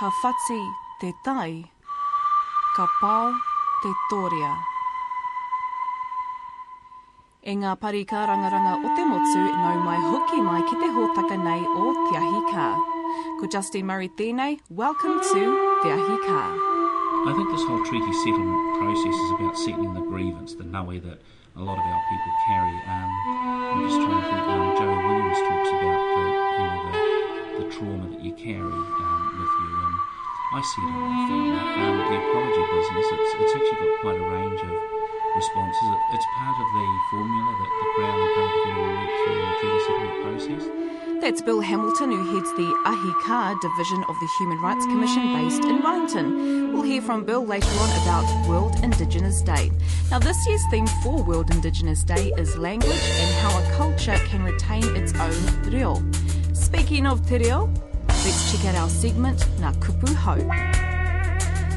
ka whati te tai, ka pau te toria. E ngā parika rangaranga o te motu nau mai hoki mai ki te hōtaka nei o Te Ahi Kā. Ko Justine Murray tēnei, welcome to Te Ahi Kā. I think this whole treaty settlement process is about settling the grievance, the nawe that a lot of our people carry. Um, I'm just trying to think. Um, Joe Williams talks about the, you know, the, the trauma that you carry um, with you, and I see it in my family. Um, the apology business, it's, it's actually got quite a range of responses. It, it's part of the formula that the Crown and Parliament will work through in the treaty settlement process. That's Bill Hamilton, who heads the Ahi Kā division of the Human Rights Commission based in Wellington. We'll hear from Bill later on about World Indigenous Day. Now, this year's theme for World Indigenous Day is language and how a culture can retain its own reo. Speaking of te reo, let's check out our segment, Ngā Kupu Hau.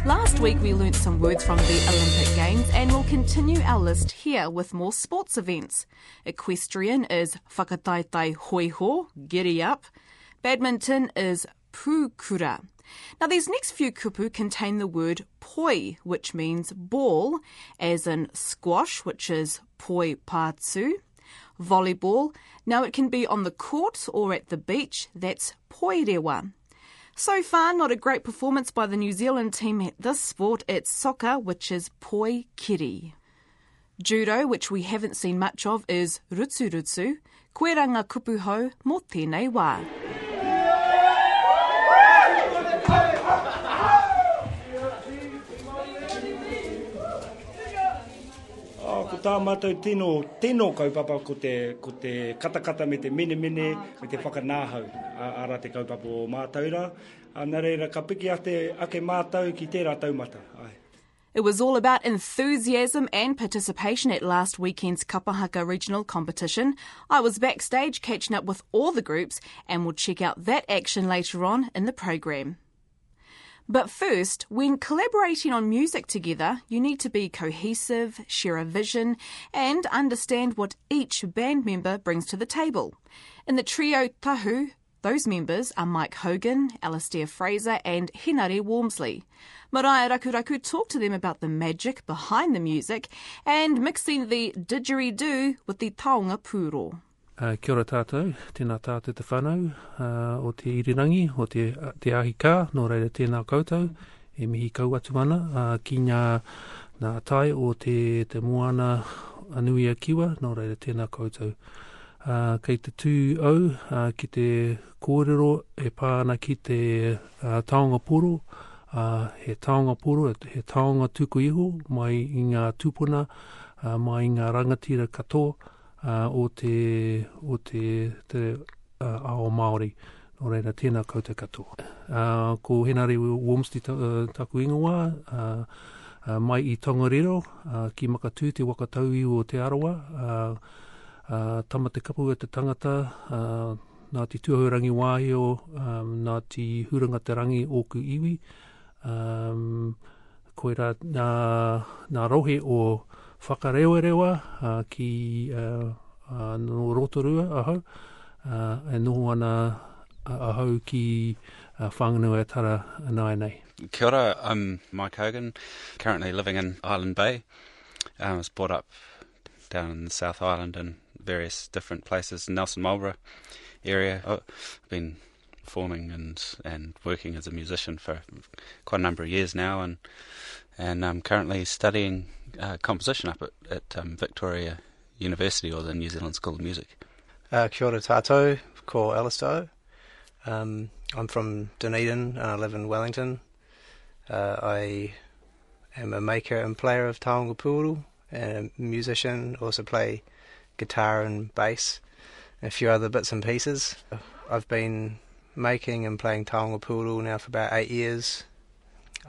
Last week we learnt some words from the Olympic Games and we'll continue our list here with more sports events. Equestrian is whakataitai hoiho, giddy up. Badminton is pūkura. Now these next few kupu contain the word poi, which means ball, as in squash, which is poi pātsu. Volleyball, now it can be on the court or at the beach, that's poirewa. So far, not a great performance by the New Zealand team at this sport. It's soccer, which is poi kiri. Judo, which we haven't seen much of, is rutsu rutsu. Koe ranga kupu hau mō tēnei wā. Tā mātou tino, tino kaupapa ko te, ko te katakata me te mene mene, me te whakanāhau. Ara te kaupapa o mātaura. Nā reira, ka piki ate ake mātau ki tērā taumata. Ai. It was all about enthusiasm and participation at last weekend's Kapahaka regional competition. I was backstage catching up with all the groups and we'll check out that action later on in the program. But first, when collaborating on music together, you need to be cohesive, share a vision, and understand what each band member brings to the table. In the trio Tahu, those members are Mike Hogan, Alastair Fraser, and Henare Walmsley. Maraea Rakuraku talked to them about the magic behind the music and mixing the didgeridoo with the taonga pūoro. Uh, kia ora tātou, tēnā tātou te whanau uh, o te irirangi, o te, te ahika, nō reira tēnā koutou, e mihi kau atu ana, uh, ki ngā, ngā tai o te, te moana anuia kiwa, nō reira tēnā koutou. Uh, kei te tū au, uh, ki te kōrero, e pāna ki te uh, taonga poro, uh, he taonga poro, he taonga tuku iho, mai i ngā tūpuna, uh, mai i ngā rangatira katoa, uh, o te, o te, te uh, ao Māori. Nō reira, tēnā koutou katoa. Uh, ko Henare Wormsley ta, uh, taku ingoa, uh, uh, mai i Tongariro, uh, ki Makatū te wakatau i o te arawa, uh, uh, tama te kapu e te tangata, uh, nā te tuahurangi wāhio, um, nā te huranga te rangi o ku iwi, um, koe rā nā, nā rohe o whakarewarewa uh, ki no Rotorua ahau, e noho ana ahau ki uh, whanganua e tara nai nei. Kia ora, I'm Mike Hogan, currently living in Island Bay. I was brought up down in the South Island and various different places, Nelson Marlborough area. I've been performing and and working as a musician for quite a number of years now, and and I'm currently studying uh, composition up at, at um, Victoria University or the New Zealand School of Music. Uh, kia ora tātou, ko Alistair. Um, I'm from Dunedin and I live in Wellington. Uh, I am a maker and player of taonga pūoro and a musician, also play guitar and bass and a few other bits and pieces. I've been making and playing taonga pūoro now for about eight years.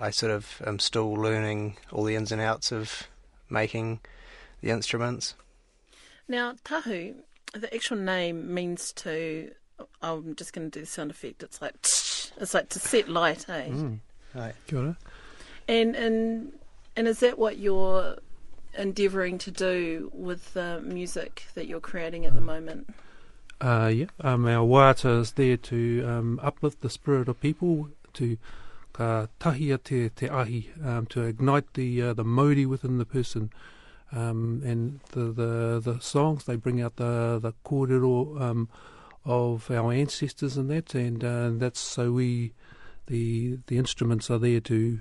I sort of am still learning all the ins and outs of making the instruments. Now, tahu, the actual name means to. I'm just going to do the sound effect. It's like it's like to set light, eh? Mm. Right. Kia ora. And and and is that what you're endeavouring to do with the music that you're creating at the moment? Uh, yeah, um, our wāta is there to um, uplift the spirit of people, to ka tahia te, te ahi, um, to ignite the uh, the mauri within the person. Um, and the, the the songs they bring out the the kōrero um, of our ancestors and that, and uh, that's so we the the instruments are there to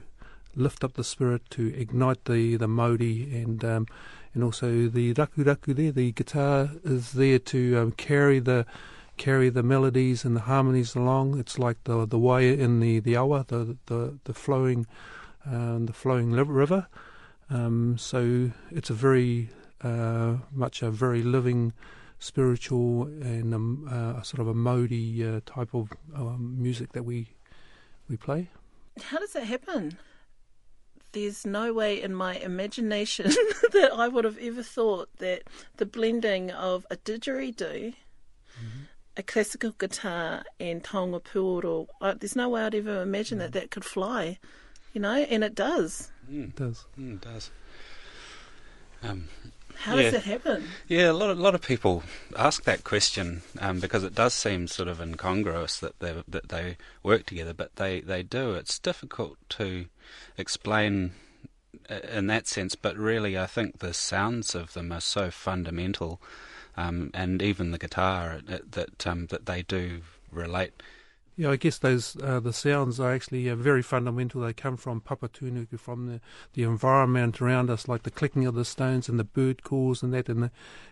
lift up the spirit, to ignite the the mauri, and um, and also the raku raku there. The guitar is there to um, carry the carry the melodies and the harmonies along. It's like the the waia in the the awa, the the the flowing um, the flowing river. Um, so it's a very uh, much a very living, spiritual and um, uh, sort of a mauri uh, type of um, music that we we play. How does that happen? There's no way in my imagination that I would have ever thought that the blending of a didgeridoo, mm-hmm. A classical guitar, and taonga pūoro, there's no way I'd ever imagine that that could fly, you know, and it does. Mm. It does. Mm, it does. Um, how yeah. does it happen? Yeah, a lot of, lot of people ask that question um, because it does seem sort of incongruous that they that they work together, but they, they do. It's difficult to explain uh, in that sense, but really, I think the sounds of them are so fundamental, um, and even the guitar uh, that um, that they do relate yeah, I guess those uh, the sounds are actually uh, very fundamental. They come from Papatūnuku, from the, the environment around us, like the clicking of the stones and the bird calls and that, and the,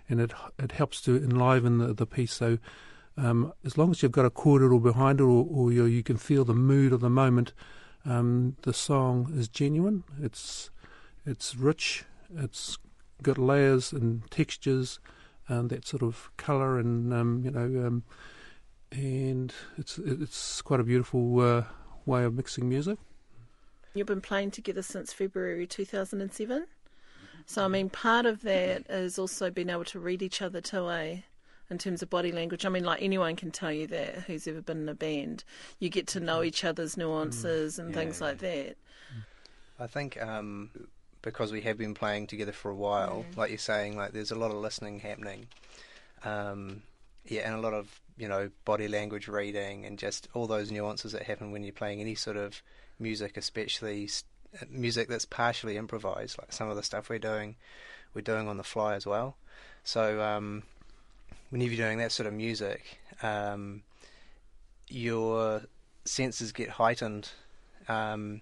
and it it helps to enliven the, the piece. So um, as long as you've got a kōrero behind it, or, or you, you can feel the mood of the moment, um, the song is genuine. It's it's rich. It's got layers and textures, and that sort of colour and um, you know um, and it's it's quite a beautiful uh, way of mixing music. You've been playing together since February 2007. So I mean, part of that is also being able to read each other too, eh? In terms of body language, I mean, like anyone can tell you that who's ever been in a band, you get to know each other's nuances and yeah, things like that. I think um, because we have been playing together for a while, like you're saying, like there's a lot of listening happening. Um, yeah, and a lot of you know body language reading and just all those nuances that happen when you're playing any sort of music, especially music that's partially improvised, like some of the stuff we're doing, we're doing on the fly as well. So um, whenever you're doing that sort of music, um, your senses get heightened. Um,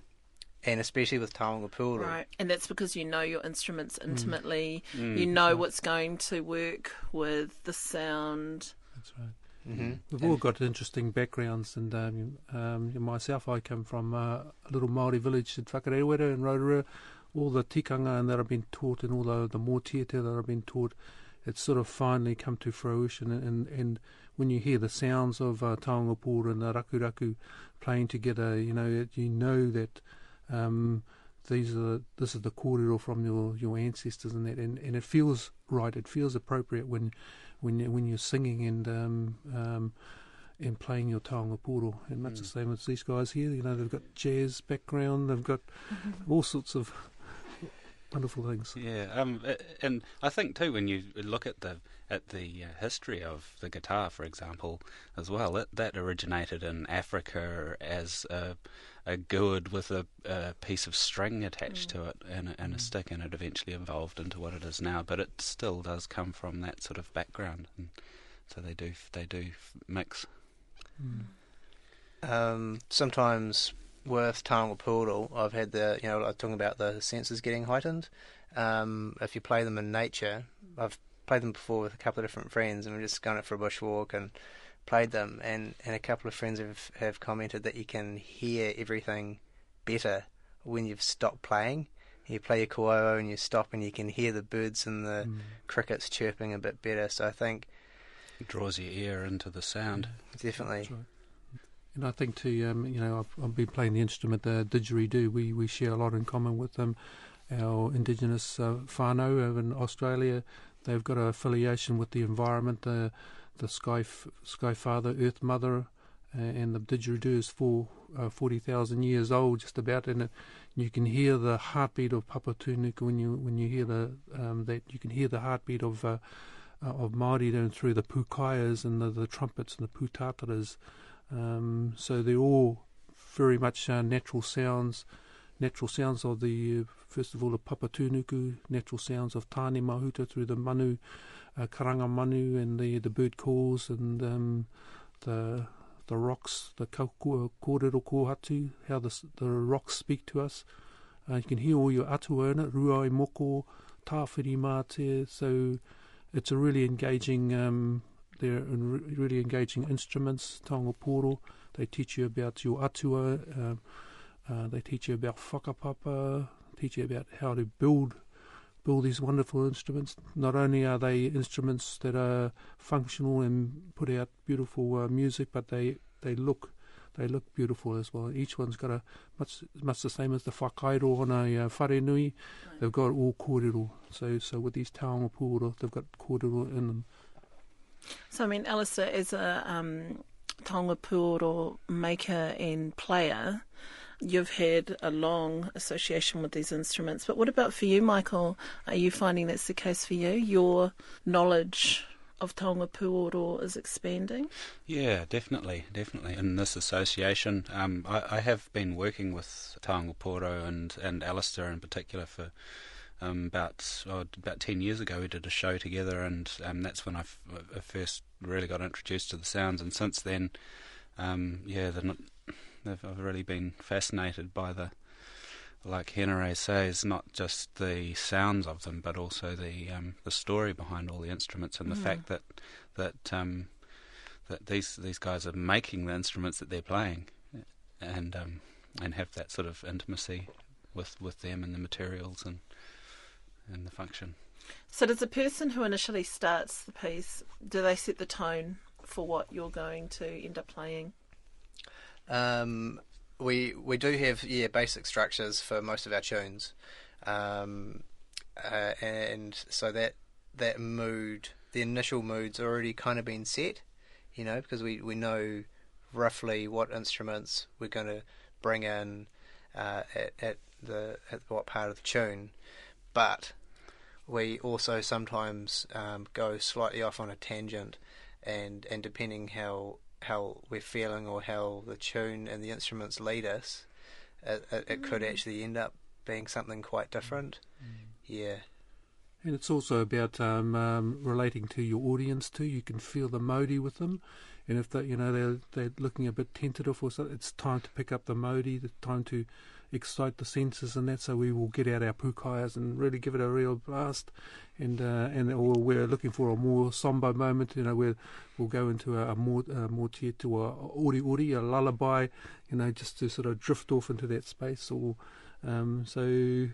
and especially with taonga pūoro. Right, and that's because you know your instruments mm. intimately. Mm. You know what's going to work with the sound. That's right. Mm-hmm. We've all got interesting backgrounds, and um, um, myself, I come from uh, a little Maori village in Whakarewarewa in Rotorua. All the tikanga that I've been taught, and all the, the mōtiete that I've been taught, it's sort of finally come to fruition. And, and when you hear the sounds of uh, taonga pūoro and the raku raku playing together, you know you know that um, these are this is the kōrero from your, your ancestors and that, and, and it feels right. It feels appropriate when when you, when you're singing and um, um, and playing your taonga pūoro. And much mm. the same as these guys here. You know, they've got jazz background. They've got all sorts of wonderful things. Yeah, um, and I think too when you look at the at the uh, history of the guitar, for example, as well, it, that originated in Africa as a, a gourd with a, a piece of string attached mm. to it and, and mm. a stick, and it eventually evolved into what it is now. But it still does come from that sort of background, and so they do they do mix. Mm. Um, sometimes with taonga pūoro, I've had the you know I'm talking about the senses getting heightened. Um, if you play them in nature, I've played them before with a couple of different friends, and we're just going out for a bushwalk and played them. And, and a couple of friends have have commented that you can hear everything better when you've stopped playing. You play your kōauau and you stop, and you can hear the birds and the mm. crickets chirping a bit better. So I think it draws your ear into the sound. Definitely. And I think too, um, you know, I've, I've, been playing the instrument, the didgeridoo. We we share a lot in common with them. Our indigenous uh, whānau in Australia, They've got an affiliation with the environment, the the Sky Sky Father, Earth Mother, uh, and the didgeridoo is uh, forty thousand years old, just about, and it, you can hear the heartbeat of Papatūnuku when you when you hear the um, that you can hear the heartbeat of uh, uh of Māori down through the pūkāeas and the, the trumpets and the pūtātaras. Um, so they're all very much uh, natural sounds, natural sounds of the, uh, first of all, the papatunuku, natural sounds of Tāne Mahuta through the manu, uh, karanga manu and the, the bird calls and um, the the rocks, the kōrero kōhatu, how the, the rocks speak to us. Uh, you can hear all your atua in it, Rūaumoko, tāwhiri mate, so it's a really engaging, um, they're really engaging instruments, taonga poro. They teach you about your atua, um, uh, they teach you about whakapapa, teach you about how to build build these wonderful instruments. Not only are they instruments that are functional and put out beautiful uh, music, but they, they look they look beautiful as well. Each one's got a much much the same as the whakairo on a uh, whare nui. They've got all kōrero. So so with these taonga pūoro, they've got kōrero in them. So I mean, Alistair, as a um, taonga pūoro maker and player, you've had a long association with these instruments. But what about for you, Michael? Are you finding that's the case for you? Your knowledge of Taonga Puoro is expanding? Yeah, definitely, definitely. In this association, um, I, I, have been working with Taonga Puoro and, and Alistair in particular for um, about oh, about 10 years ago. We did a show together, and um, that's when I, f- I first really got introduced to the sounds. And since then, um, yeah, the I've really been fascinated by the, like Henare says, not just the sounds of them, but also the um, the story behind all the instruments and the mm. fact that that um, that these these guys are making the instruments that they're playing, and um, and have that sort of intimacy with with them and the materials and and the function. So, does the person who initially starts the piece do they set the tone for what you're going to end up playing? Um, we we do have yeah basic structures for most of our tunes, um, uh, and so that that mood, the initial mood's already kind of been set, you know, because we we know roughly what instruments we're going to bring in uh, at at the at what part of the tune, but we also sometimes um, go slightly off on a tangent, and and depending how how we're feeling or how the tune and the instruments lead us, it, it, it could mm. actually end up being something quite different. Mm. Yeah. And it's also about um, um, relating to your audience too. You can feel the modi with them, and if they, you know, they're they're looking a bit tentative or something, it's time to pick up the modi. The time to excite the senses and that. So we will get out our pūkāeas and really give it a real blast. And uh, and or we're looking for a more somber moment. You know, where we'll go into a, a more a more to a ori ori, a lullaby. You know, just to sort of drift off into that space. Or um, so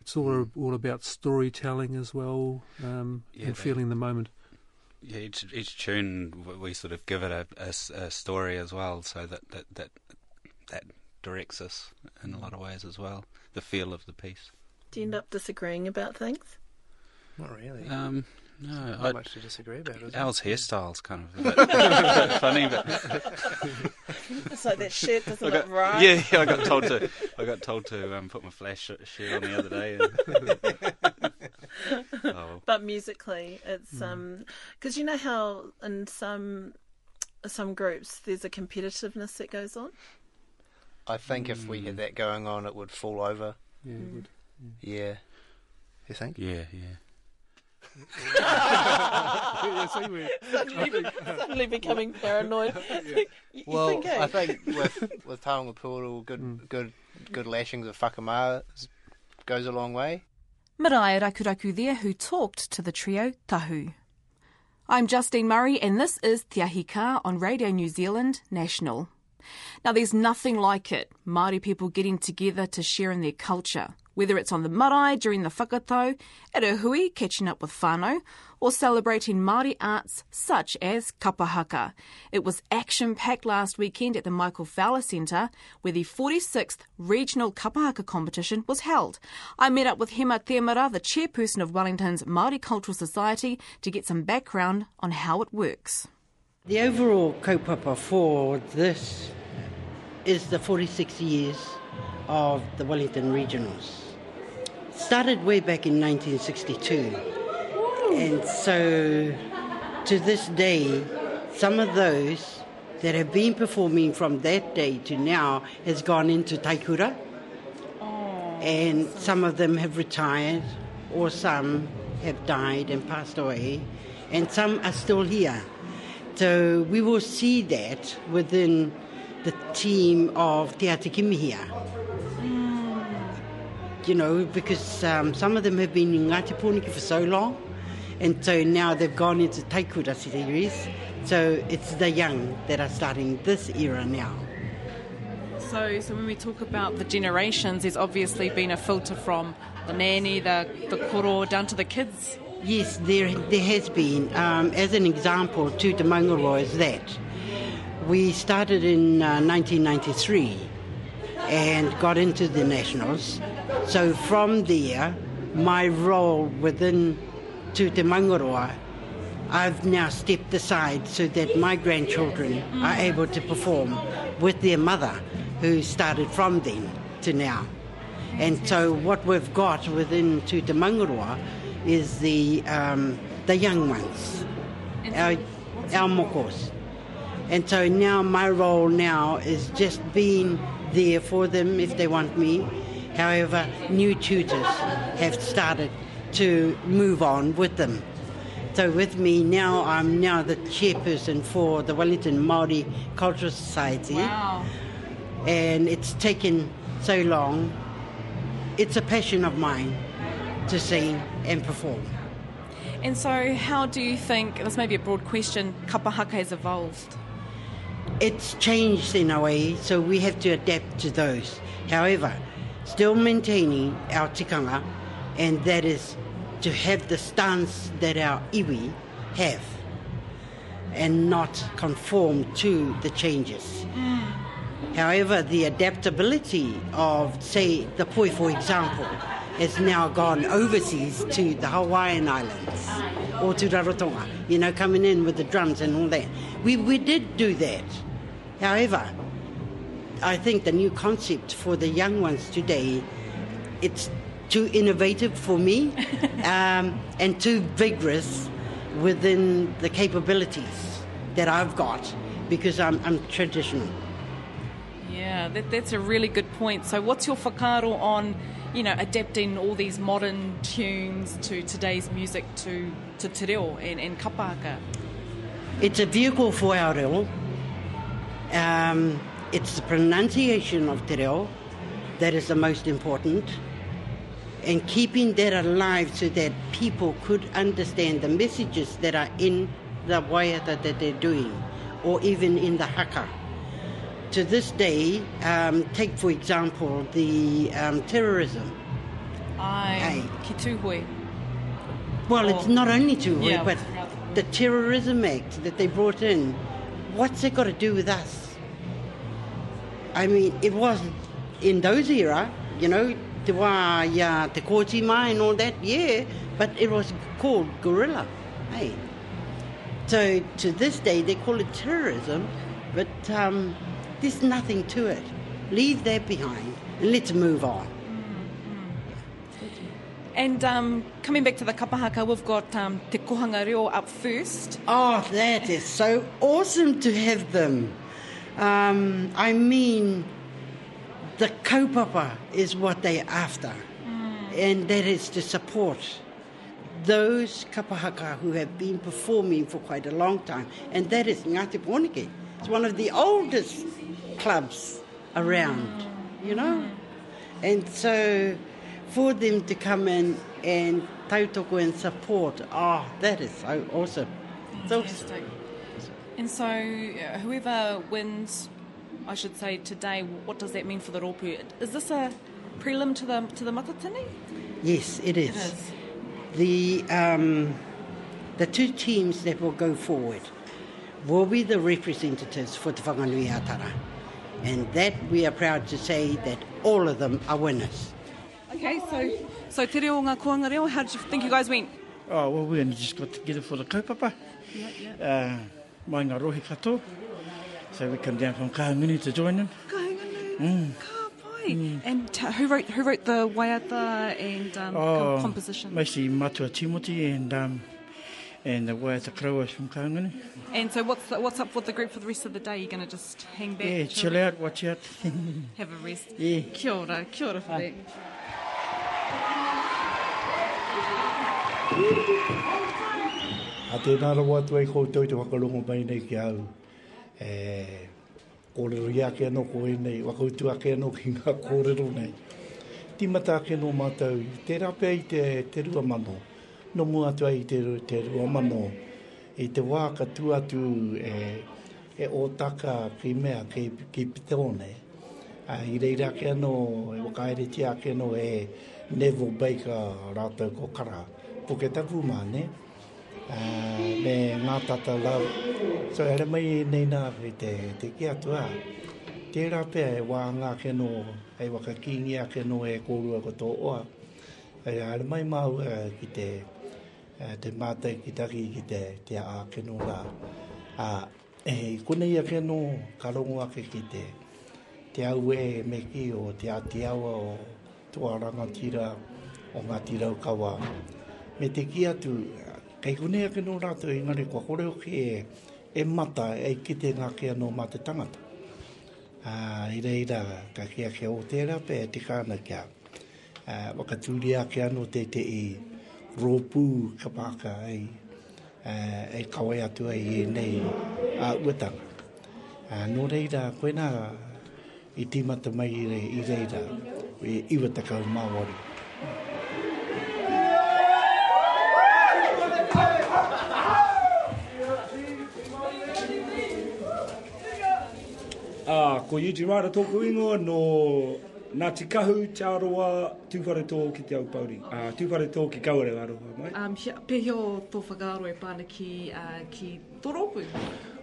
it's all mm. all about storytelling as well um, yeah, and feeling the moment. Yeah, each each tune we sort of give it a, a, a story as well, so that that that that directs us in a lot of ways as well. The feel of the piece. Do you end up disagreeing about things? Not really. Um, no, not I, much to disagree about. It. Al's hairstyle's kind of a bit funny, but it's like that shirt doesn't got, look right. Yeah, yeah, I got told to. I got told to um, put my flash shirt on the other day. And oh. But musically, it's because mm. um, you know how in some some groups there's a competitiveness that goes on. I think mm. if we had hmm. that going on, it would fall over. Yeah, mm. would. Yeah. yeah. You think? Yeah, yeah. yeah, suddenly, suddenly becoming paranoid. yeah. well, think, hey? I think with with Taonga Pūoro, good mm. good good lashings of whakama goes a long way. Maraea Rakuraku there who talked to the trio Tahu. I'm Justine Murray and this is Te Ahi Kā on Radio New Zealand National. Now, there's nothing like it, Māori people getting together to share in their culture, whether it's on the marae during the whakatau, at a hui catching up with whānau, or celebrating Māori arts such as kapahaka. It was action-packed last weekend at the Michael Fowler Centre, where the 46th Regional Kapahaka competition was held. I met up with Hema Temara, the chairperson of Wellington's Māori Cultural Society, to get some background on how it works. The overall kaupapa for this is the 46 years of the Wellington Regionals. Started way back in 1962. And so to this day, some of those that have been performing from that day to now has gone into Taikura. Oh, and some of them have retired, or some have died and passed away, and some are still here. So we will see that within the team of Te Atikimi here. You know, because um, some of them have been in Ngāti Pōneke for so long, and so now they've gone into Taikura series. So it's the young that are starting this era now. So, so when we talk about the generations, there's obviously been a filter from the nanny, the, the koro, down to the kids. Yes, there, there has been. Um, as an example, Tū Te Maungaroa is that we started in uh, 1993 and got into the Nationals. So from there, my role within Tū Te Maungaroa, I've now stepped aside so that my grandchildren are able to perform with their mother, who started from then to now. And so what we've got within to Maungaroa is the, um, the young ones, our, our mokos. And so now my role now is just being there for them if they want me. However, new tutors have started to move on with them. So with me now, I'm now the chairperson for the Wellington Māori Cultural Society, Wow. and it's taken so long. It's a passion of mine to sing and perform. And so, how do you think, this may be a broad question, kapahaka has evolved? It's changed in a way, so we have to adapt to those. However, still maintaining our tikanga, and that is to have the stance that our iwi have, and not conform to the changes. Mm. However, the adaptability of, say, the poi, for example, has now gone overseas to the Hawaiian Islands or to Rarotonga, you know, coming in with the drums and all that. We, we did do that. However, I think the new concept for the young ones today, it's too innovative for me um, and too vigorous within the capabilities that I've got because I'm, I'm traditional. Yeah, that, that's a really good point. So, what's your whakaaro on, you know, adapting all these modern tunes to today's music to, to te reo and, and kapahaka? It's a vehicle for our reo. Um, it's the pronunciation of te reo that is the most important. And keeping that alive so that people could understand the messages that are in the waiata that they're doing, or even in the haka. To this day, um, take for example the um, terrorism. Ai, Ai. ki tūhoe. Well, it's Oh. not only to Yeah, but the Terrorism Act that they brought in, what's it got to do with us? I mean, it was in those era, you know, te wā ia te kōti mai and all that, yeah, but it was called guerrilla, hey. So to this day, they call it terrorism, but um, there's nothing to it. Leave that behind and let's move on. And um, coming back to the kapahaka, we've got um, te kohanga reo up first. Oh, that is so awesome to have them. Um, I mean, the kaupapa is what they're after, and that is to support those kapahaka who have been performing for quite a long time, and that is Ngāti Pōneke. It's one of the oldest clubs around, you know? And so for them to come in and tautoko and support, oh, that is so awesome. It's awesome. And so, uh, whoever wins, I should say today, what does that mean for the Ropu? Is this a prelim to the to the Matatini? Yes, it is. It is. The, um, the two teams that will go forward will be the representatives for Te Whanganui Atara. And that we are proud to say that all of them are winners. Okay, so so te reo ngā kuanga reo, how did you think you guys went? Oh, well, we only just got together for the kaupapa. Uh, mai ngā rohi katoa. So we come down from Kahanguni to join them. Kahinganu, ka pai. And t- who wrote who wrote the waiata and um, com- composition? Oh, Mostly Matua Timothy and um, and the Waiata Krauas from Kaungani. And so, what's the, what's up with the group for the rest of the day? You're going to just hang back, Yeah, chill out, watch out. have a rest. Yeah. Kia ora, kia ora for that. A te nara watu ai koutou te whakalongo mai nei ki au. E, kōrero ia ke anō ko e nei, wakautu a ke anō ki ngā kōrero nei. Timata ke no mātou, te rape i te, te rua mano, no mua atu ai te, ru- te rua mano, i te wā ka tu atu e, e o taka ki mea ki, ki pitone. A, I reira ke anō, e wakaere a ke anō e nevo Baker rātou ko kara. Puke tapu mā, ne? uh, me ngā tata lau. So ere mai nei nā ki te, te ki atua. Tērā pēr e wā ngā keno, e waka kingi a keno e kōrua ko tō oa. E ere mai mau uh, ki te, te mātai ki taki ki te, te a keno la. A, e kuna ia keno karongo ake ki te, te au e me ki o te a te awa o tuaranga tira o ngā tirau kawa. Me te ki atu, kei kunea ia keno rātou i kua kore o ki e, e mata e kite ngā ke no mā te tangata. A, I reira, ka kia kia o tērā pe e te kāna kia. Uh, wakatūria kia no te te i rōpū ka pāka ai, uh, e kawai atu ai e nei a uh, uatanga. Uh, no reira, koe nā i tīmata mai i, re, i reira, i iwatakau Māori. Ah, ko Yuji Rara tōku ingoa no Ngāti Kahu, Tāroa, Tūwhare tō ki te Aupauri. Ah, Tūwhare tō ki Kaure aroha, mai. Um, pehio tō whakaaro e pāna ki, uh, ki Toropu.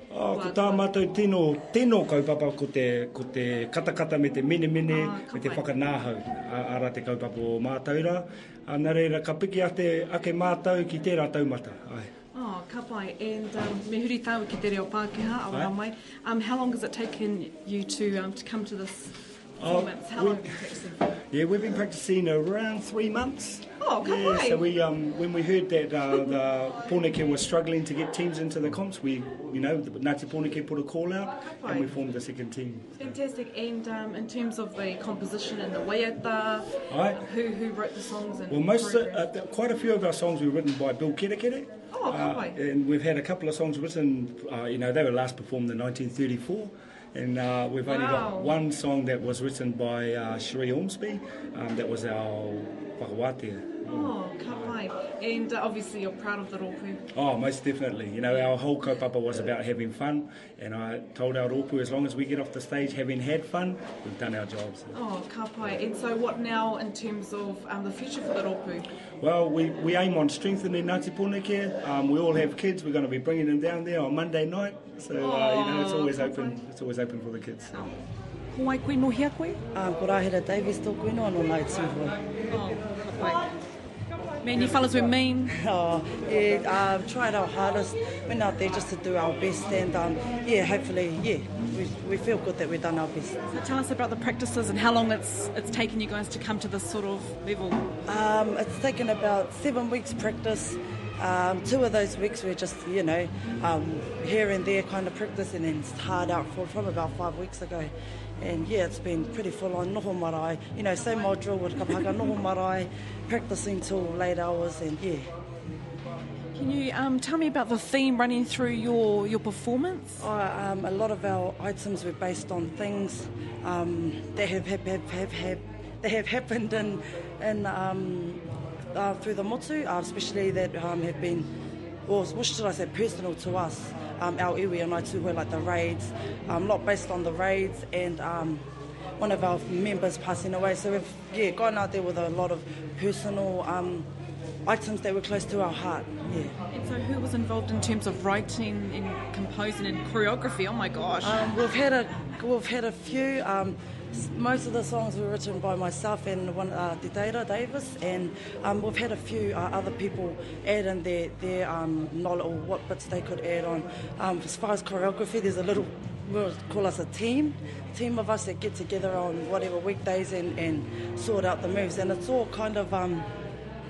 Ah, ko tā mātou tino, tino kaupapa ko te, ko te katakata me te mene mene, Ah, me te whakanāhau, ara te kaupapa o mātaura. A nā reira, ka piki a te ake mātau ki tērā taumata. Ai. Oh, ka pai. And um, me huri tau ki te reo Pākehā, awa Ai. mai. Um, how long has it taken you to um, to come to this Oh, how long have you been practicing? Yeah, we've been practicing around three months. Oh, ka Yeah, so we um, when we heard that uh, the Pōneke was struggling to get teams into the comps, we, you know, the Ngāti Pōneke put a call out and we formed the second team. Fantastic. And um, in terms of the composition and the waiata, Aye. who who wrote the songs Well, most uh, choreographed? uh, quite a few of our songs were written by Bill Kerekere. Oh, pai. and we've had a couple of songs written, uh, you know, they were last performed in 1934. And uh, we've only Wow. got one song that was written by uh, Sheree Ormsby. Um, that was our whakawatea. Oh, pai. And uh, obviously you're proud of the rōpū. Oh, most definitely. You know, our whole kaupapa was about having fun, and I told our rōpū as long as we get off the stage having had fun, we've done our jobs. Oh, ka pai. And so what now in terms of um, the future for the rōpū? Well, we, we aim on strengthening Ngāti Pōneke. Um, we all have kids. We're going to be bringing them down there on Monday night. So, uh, you know, it's Oh, always open. It's always open for the kids. Ko ai koe no hea koe? Um, ko Rahira Davis tōku ino anō Night Symphony. Oh, ka pai. Man, you fellas were mean. Oh, yeah, um, tried our hardest. Went out there just to do our best, and um, yeah, hopefully, yeah, we, we feel good that we've done our best. So tell us about the practices and how long it's it's taken you guys to come to this sort of level. Um, it's taken about seven weeks practice. Um, two of those weeks were just, you know, um, here and there kind of practice, and it's hard out for from about five weeks ago. And yeah, it's been pretty full on noho marae. You know, same old drill with kapaka noho marae, practicing till late hours, and yeah. Can you um, tell me about the theme running through your your performance? Oh, um, a lot of our items were based on things um, that have, have, have, have, have, that have happened in, in, um, uh, through the motu, uh, especially that um, have been, or what should I say, personal to us, um, our iwi and Aituhoi, like the raids, um, a lot based on the raids and um, one of our members passing away. So we've yeah, gone out there with a lot of personal um, items that were close to our heart. Yeah. And so who was involved in terms of writing and composing and choreography? Oh my gosh. Um, we've had a we've had a few. Um, most of the songs were written by myself and one uh, Ditaira Davis, and um, we've had a few uh, other people add in their their um, knowledge or what bits they could add on. Um, as far as choreography, there's a little. We'll call us a team, team of us that get together on whatever weekdays and, and sort out the moves, and it's all kind of um,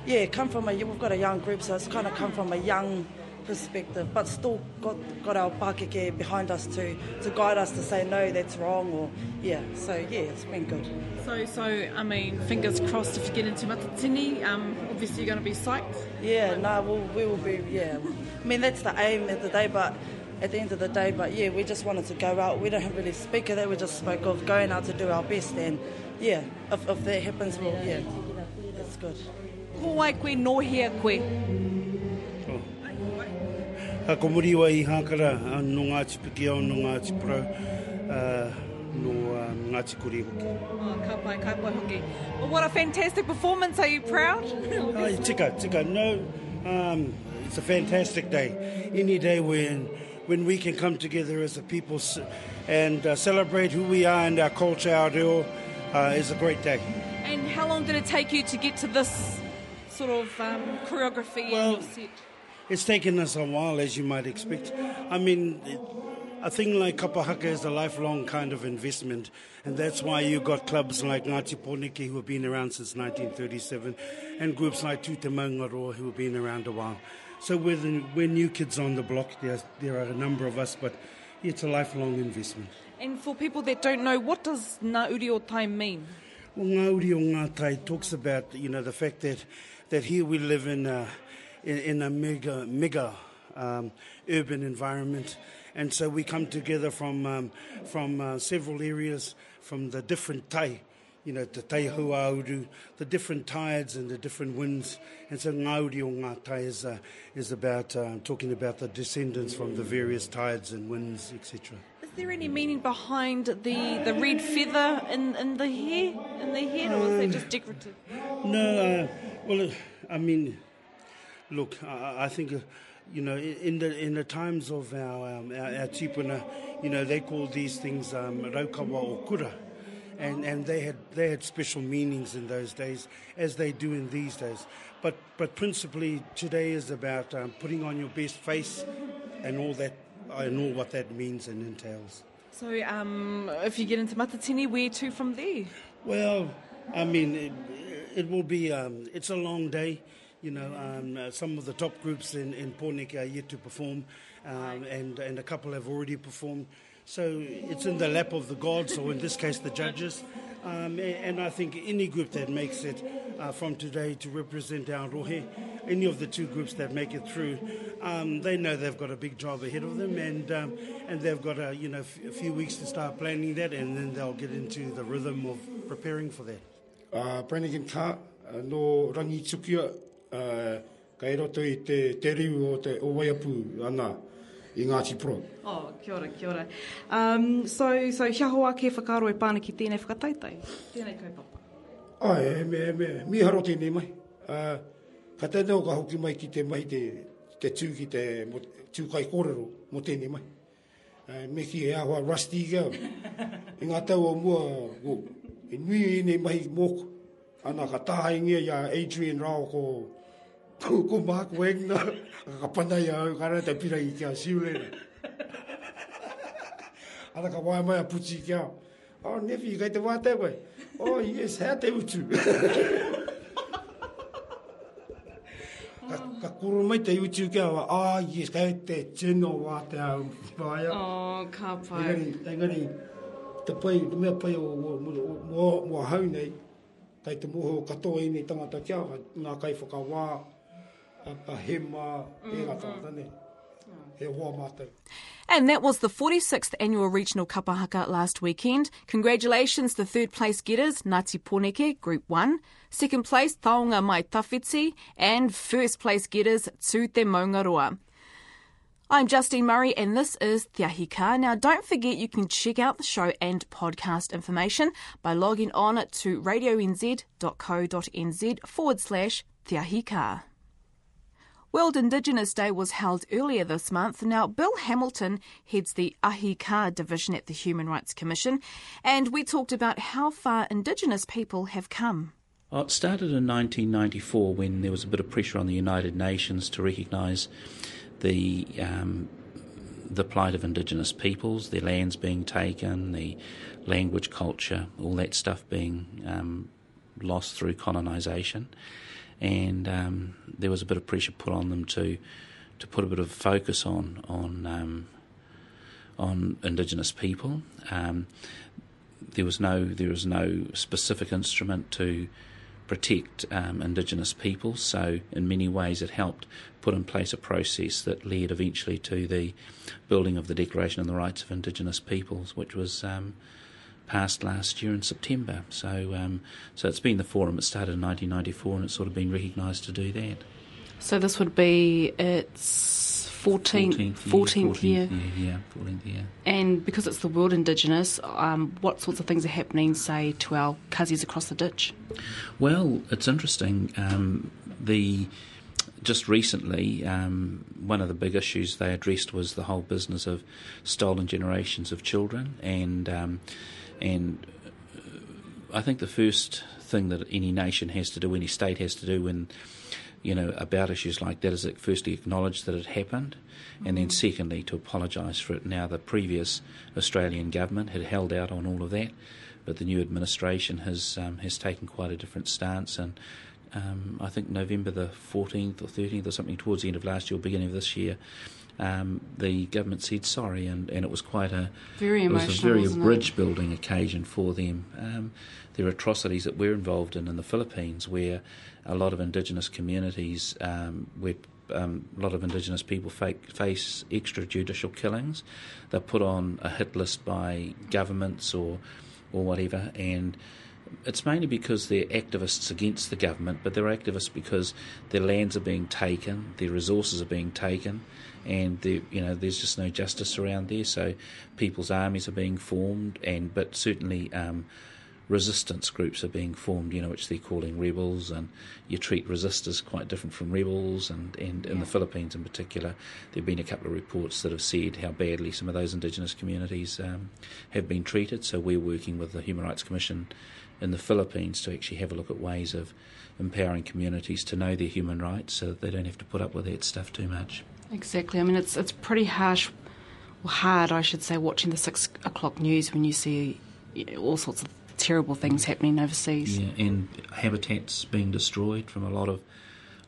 yeah, come from a we've got a young group, so it's kind of come from a young perspective, but still got, got our Pākeke behind us to, to guide us to say, no, that's wrong, or yeah. So yeah, it's been good. So, so I mean, fingers crossed if you get into Matatini, um, obviously you're going to be psyched. Yeah, no, we'll, we will be, yeah. I mean, that's the aim of the day, but at the end of the day, but yeah, we just wanted to go out. We don't have really speak of that, we just spoke of going out to do our best, and yeah, if, if that happens, well, yeah, that's good. Ko wai koe no hea koe. Ha ko wa i no Ngāti Piki au no Ngāti Pro uh, no uh, Ngāti hoki. Oh, ka pai, ka pai hoki. Well, what a fantastic performance. Are you proud? Ai, tika, tika. No, um, it's a fantastic day. Any day when when we can come together as a people and uh, celebrate who we are and our culture, our reo, uh, is a great day. and how long did it take you to get to this sort of um, choreography Well, and set? It's taken us a while, as you might expect. I mean, a thing like Kapahaka is a lifelong kind of investment, and that's why you got clubs like Ngāti Pōneke who have been around since 1937, and groups like Tū who have been around a while. So we're, the, we're new kids on the block. There, there are a number of us, but it's a lifelong investment. And for people that don't know, what does Ngā Uri o Tai mean? Well, Ngā Uri o talks about you know the fact that that here we live in a, in, in a mega mega um, urban environment, and so we come together from um, from uh, several areas from the different tai. You know, the tai huauru, the different tides and the different winds. And so Ngā Uri o Ngā Tai is, uh, is about uh, talking about the descendants from the various tides and winds, etc. Is there any meaning behind the, the red feather in, in the hair, in the head, or is that just decorative? No, uh, well, I mean, look, I, I think, uh, you know, in the in the times of our um, our, our tipuna, you know, they call these things um, raukawa o kura. And, and they had they had special meanings in those days, as they do in these days. But but principally today is about um, putting on your best face, and all that and all what that means and entails. So, um, if you get into Matatini, where to from there? Well, I mean, it, it will be. Um, it's a long day. You know, um, uh, some of the top groups in in Pōneke are yet to perform, um, and and a couple have already performed. So it's in the lap of the gods, or in this case, the judges. Um, a- and I think any group that makes it uh, from today to represent our rohe, any of the two groups that make it through, um, they know they've got a big job ahead of them, and um, and they've got a you know f- a few weeks to start planning that, and then they'll get into the rhythm of preparing for that. uh, Brannigan ka uh, no rangi tukia uh, kai roto i te, te riu o te o waiapu ana i Ngāti Pro. Oh, kia ora, kia ora. Um, so, so hia hoa ke whakaro e pāna ki tēnei whakataitai? Tēnei kaupapa. Ai, e me, e me, mi haro tēnei mai. Uh, ka tēnei o ka hoki mai ki te mai te, te tū ki te mo, tūkai kōrero mo tēnei mai. Uh, me ki e ahua rusty kia. I ngā tau o mua, o, e nui i nei mahi mōku. Ana ka tāhaingia ia Adrian Rao ko ko, ko Mark Wagner. ka panai au kara te pira i kia siulera. Ana ka wae mai a puti kia. Oh, nevi, kai te wātai koe. Oh, yes, hea te utu. ka, ka kuro mai te utu kia wa, ah, yes, kai te tino wā te au whaia. Oh, ka pai. Engari, engari, te pai, te mea pai o, o, o, o, o hau nei, kai te moho katoa i nei tangata kia, ngā kai whakawā, a, And that was the 46th annual regional kapahaka last weekend. Congratulations to third place getters Ngāti Pōneke, Group 1, second place Taonga Mai Tawhiti, and first place getters Tū Te Maungaroa. I'm Justine Murray and this is Te Ahi Ka. Now don't forget you can check out the show and podcast information by logging on to radionz.co.nz forward slash Te Ahi Ka. World Indigenous Day was held earlier this month. Now, Bill Hamilton heads the Ahi Ka division at the Human Rights Commission, and we talked about how far Indigenous people have come. Well, it started in 1994 when there was a bit of pressure on the United Nations to recognise the um, the plight of Indigenous peoples, their lands being taken, the language, culture, all that stuff being um, lost through colonisation, and um, there was a bit of pressure put on them to to put a bit of focus on on um, on Indigenous people. Um, there was no there was no specific instrument to protect um, Indigenous people. So in many ways, it helped put in place a process that led eventually to the building of the Declaration on the Rights of Indigenous Peoples, which was um, passed last year in September. So um, so it's been the forum. It started in 1994, and it's sort of been recognised to do that. So this would be its 14th, 14th, 14th year. year. Yeah, 14th year. And because it's the World Indigenous, um, what sorts of things are happening, say, to our cousins across the ditch? Well, it's interesting. Um, the just recently, um, one of the big issues they addressed was the whole business of stolen generations of children, and um, and I think the first thing that any nation has to do, any state has to do when you know, about issues like that is it firstly acknowledge that it happened, mm-hmm. and then secondly to apologise for it. Now, the previous Australian government had held out on all of that, but the new administration has um, has taken quite a different stance, and um, I think November the 14th or 13th or something towards the end of last year or beginning of this year, um, the government said sorry, and, and it was quite a very it was a very bridge building occasion for them. Um, there are atrocities that we're involved in in the Philippines, where a lot of indigenous communities, um, where um, a lot of indigenous people face extrajudicial killings. They're put on a hit list by governments or or whatever, and it's mainly because they're activists against the government, but they're activists because their lands are being taken, their resources are being taken, and you know there's just no justice around there. So people's armies are being formed, and but certainly. Um, resistance groups are being formed, you know, which they're calling rebels, and you treat resistors quite different from rebels. And, and in the Philippines, in particular, there have been a couple of reports that have said how badly some of those indigenous communities um, have been treated. So we're working with the Human Rights Commission in the Philippines to actually have a look at ways of empowering communities to know their human rights so that they don't have to put up with that stuff too much. Exactly. I mean, it's it's pretty harsh, or hard, I should say, watching the six o'clock news when you see you know, all sorts of terrible things happening overseas. Yeah, and habitats being destroyed from a lot of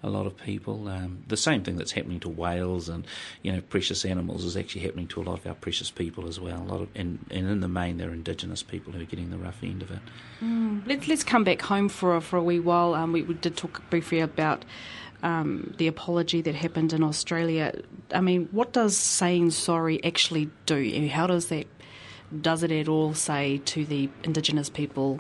a lot of people. Um, the same thing that's happening to whales and you know precious animals is actually happening to a lot of our precious people as well. A lot of and, and in the main, they're indigenous people who are getting the rough end of it. Mm. Let, let's come back home for a, for a wee while. Um, we, we, did talk briefly about. Um, the apology that happened in Australia. I mean, what does saying sorry actually do? How does that does it at all say to the Indigenous people,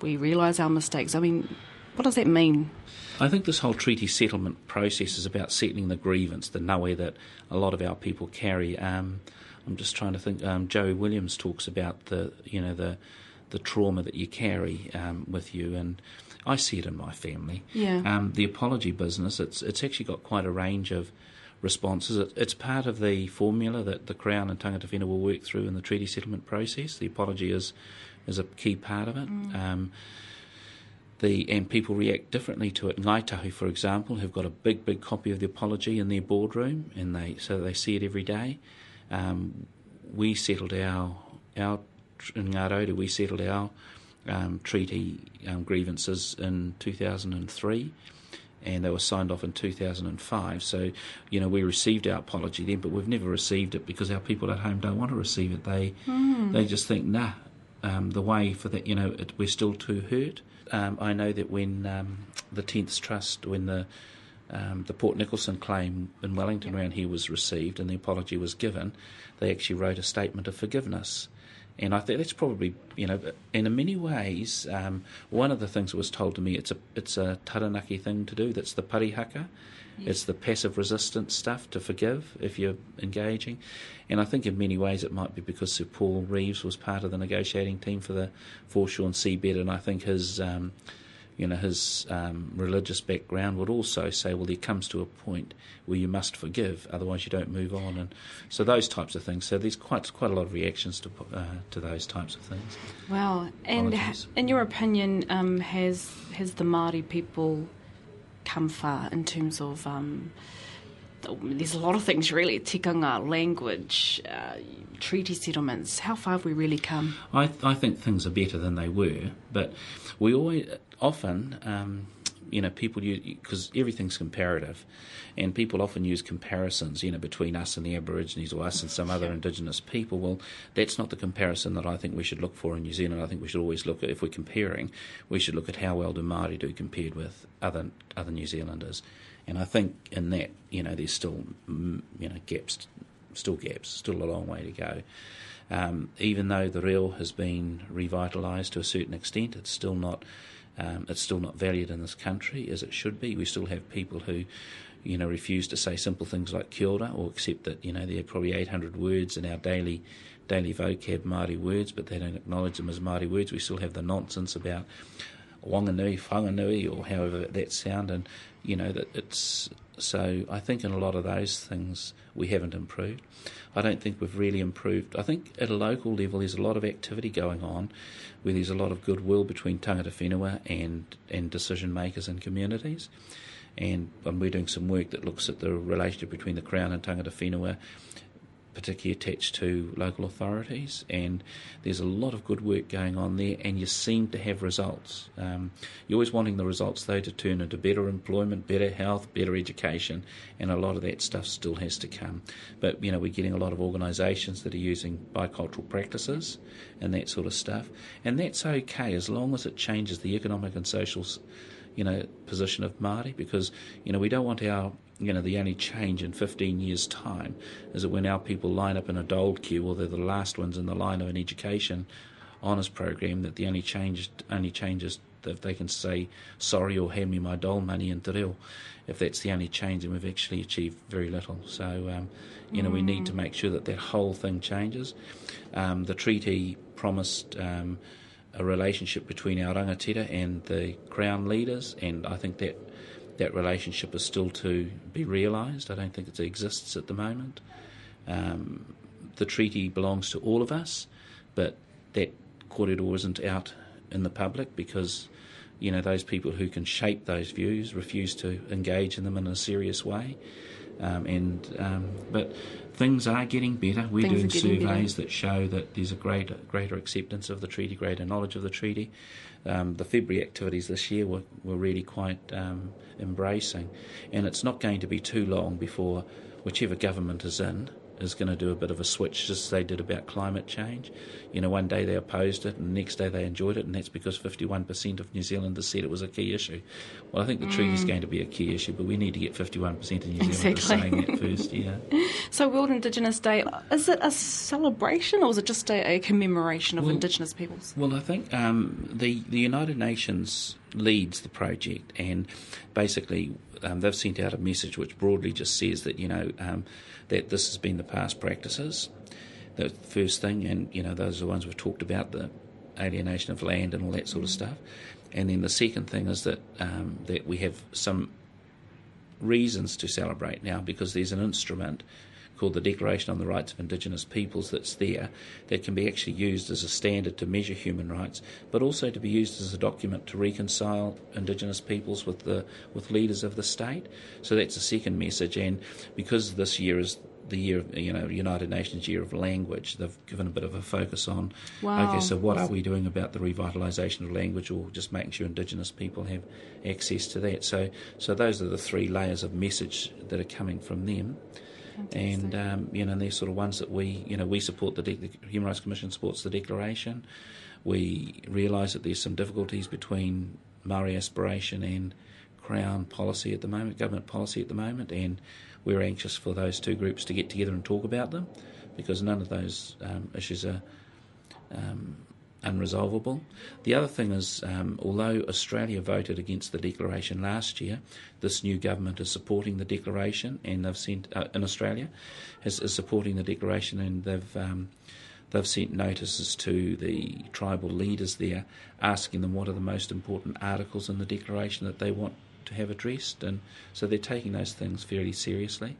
we realise our mistakes? I mean, what does that mean? I think this whole treaty settlement process is about settling the grievance, the nawe that a lot of our people carry. Um, I'm just trying to think. Um, Joey Williams talks about the, you know, the the trauma that you carry um, with you, and I see it in my family. Yeah. Um, the apology business, it's it's actually got quite a range of responses. It, it's part of the formula that the Crown and Tangata Whenua will work through in the treaty settlement process. The apology is is a key part of it. Mm. Um, the, and people react differently to it. Ngaitahu, for example, have got a big, big copy of the apology in their boardroom, and they so they see it every day. Um, we settled our our in Ngā we settled our um, treaty um, grievances in 2003 and they were signed off in 2005. So, you know, we received our apology then, but we've never received it because our people at home don't want to receive it. They mm. they just think, nah, um, the way for that, you know, it, we're still too hurt. Um, I know that when um, the Tenths Trust, when the um, the Port Nicholson claim in Wellington around here was received and the apology was given, they actually wrote a statement of forgiveness. And I think that's probably, you know, in many ways, um, one of the things that was told to me, it's a it's a taranaki thing to do. That's the parihaka. Yes. It's the passive resistance stuff to forgive if you're engaging. And I think in many ways it might be because Sir Paul Reeves was part of the negotiating team for the foreshore and seabed, and I think his, um, you know, his um, religious background would also say, well, there comes to a point where you must forgive, otherwise you don't move on, and so those types of things. So there's quite quite a lot of reactions to uh, to those types of things. Wow! And Apologies. in your opinion, um, has has the Maori people come far in terms of um, there's a lot of things really tikanga, language, uh, treaty settlements. How far have we really come? I, I think things are better than they were, but we always often um, you know, people use because everything's comparative, and people often use comparisons, you know, between us and the Aborigines or us and some other Indigenous people. Well, that's not the comparison that I think we should look for in New Zealand. I think we should always look at if we're comparing, we should look at how well do Māori do compared with other other New Zealanders, and I think in that, you know, there's still mm, you know gaps, still gaps, still a long way to go. Um, even though the reo has been revitalised to a certain extent, it's still not um, it's still not valued in this country as it should be. We still have people who, you know, refuse to say simple things like kia ora or accept that, you know, there are probably 800 words in our daily daily vocab Māori words, but they don't acknowledge them as Māori words. We still have the nonsense about wanganui, whanganui, or however that sound, and, you know, that it's... So I think in a lot of those things we haven't improved. I don't think we've really improved. I think at a local level there's a lot of activity going on where there's a lot of goodwill between tangata whenua and, and decision makers and communities. And, and we're doing some work that looks at the relationship between the Crown and tangata whenua particularly attached to local authorities, and there's a lot of good work going on there, and you seem to have results. Um, you're always wanting the results, though, to turn into better employment, better health, better education, and a lot of that stuff still has to come. But, you know, we're getting a lot of organisations that are using bicultural practices and that sort of stuff, and that's okay as long as it changes the economic and social you know, position of Māori because, you know, we don't want our you know, the only change in 15 years' time is that when our people line up in a dole queue or they're the last ones in the line of an education honours program, that the only change only changes that they can say sorry or hand me my dole money in te reo. If that's the only change, then we've actually achieved very little. So, um, you know, mm. we need to make sure that that whole thing changes. Um, the treaty promised. Um, a relationship between our rangatira and the Crown leaders, and I think that that relationship is still to be realised. I don't think it exists at the moment. Um, the treaty belongs to all of us, but that corridor isn't out in the public because you know those people who can shape those views refuse to engage in them in a serious way. Um, and um, but things are getting better. We're things doing surveys better. that show that there's a greater greater acceptance of the treaty, greater knowledge of the treaty. Um, the February activities this year were, were really quite um, embracing, and it's not going to be too long before whichever government is in is going to do a bit of a switch, just as they did about climate change. You know, one day they opposed it, and the next day they enjoyed it, and that's because 51% of New Zealanders said it was a key issue. Well, I think the mm. treaty is going to be a key issue, but we need to get 51% of New Zealanders exactly. saying that first, yeah. so, World Indigenous Day, is it a celebration or is it just a, a commemoration of well, Indigenous peoples? Well, I think um, the, the United Nations leads the project, and basically um, they've sent out a message which broadly just says that, you know, um, that this has been the past practices. The first thing, and you know, those are the ones we've talked about, the alienation of land and all that sort of stuff. And then the second thing is that um, that we have some reasons to celebrate now because there's an instrument called the Declaration on the Rights of Indigenous Peoples that's there that can be actually used as a standard to measure human rights, but also to be used as a document to reconcile Indigenous peoples with the with leaders of the state. So that's a second message, and because this year is the year of, you know United Nations Year of Language. They've given a bit of a focus on wow. okay, so what are we doing about the revitalisation of language, or just making sure Indigenous people have access to that? So, so those are the three layers of message that are coming from them. And um, you know, they're sort of ones that we, you know, we support the, De- the Human Rights Commission supports the declaration. We realise that there's some difficulties between Maori aspiration and Crown policy at the moment, government policy at the moment, and we're anxious for those two groups to get together and talk about them because none of those um, issues are um, unresolvable. The other thing is, um, although Australia voted against the declaration last year, this new government is supporting the declaration, and they've sent uh, in Australia is, is, supporting the declaration, and they've um, they've sent notices to the tribal leaders there, asking them what are the most important articles in the declaration that they want to have addressed, and so they're taking those things fairly seriously.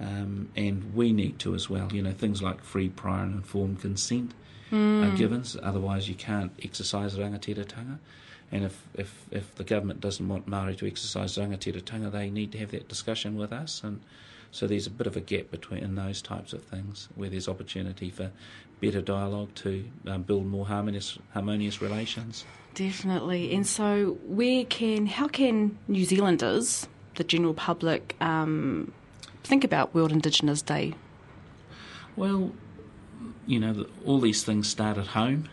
Um, and we need to as well. You know, things like free, prior, and informed consent mm. are hmm. given. Otherwise, you can't exercise rangatiratanga. And if, if, if the government doesn't want Maori to exercise rangatiratanga, they need to have that discussion with us. And So there's a bit of a gap between in those types of things where there's opportunity for better dialogue to um, build more harmonious harmonious relations. Definitely. And so, where can how can New Zealanders, the general public, um, think about World Indigenous Day? Well, you know, all these things start at home.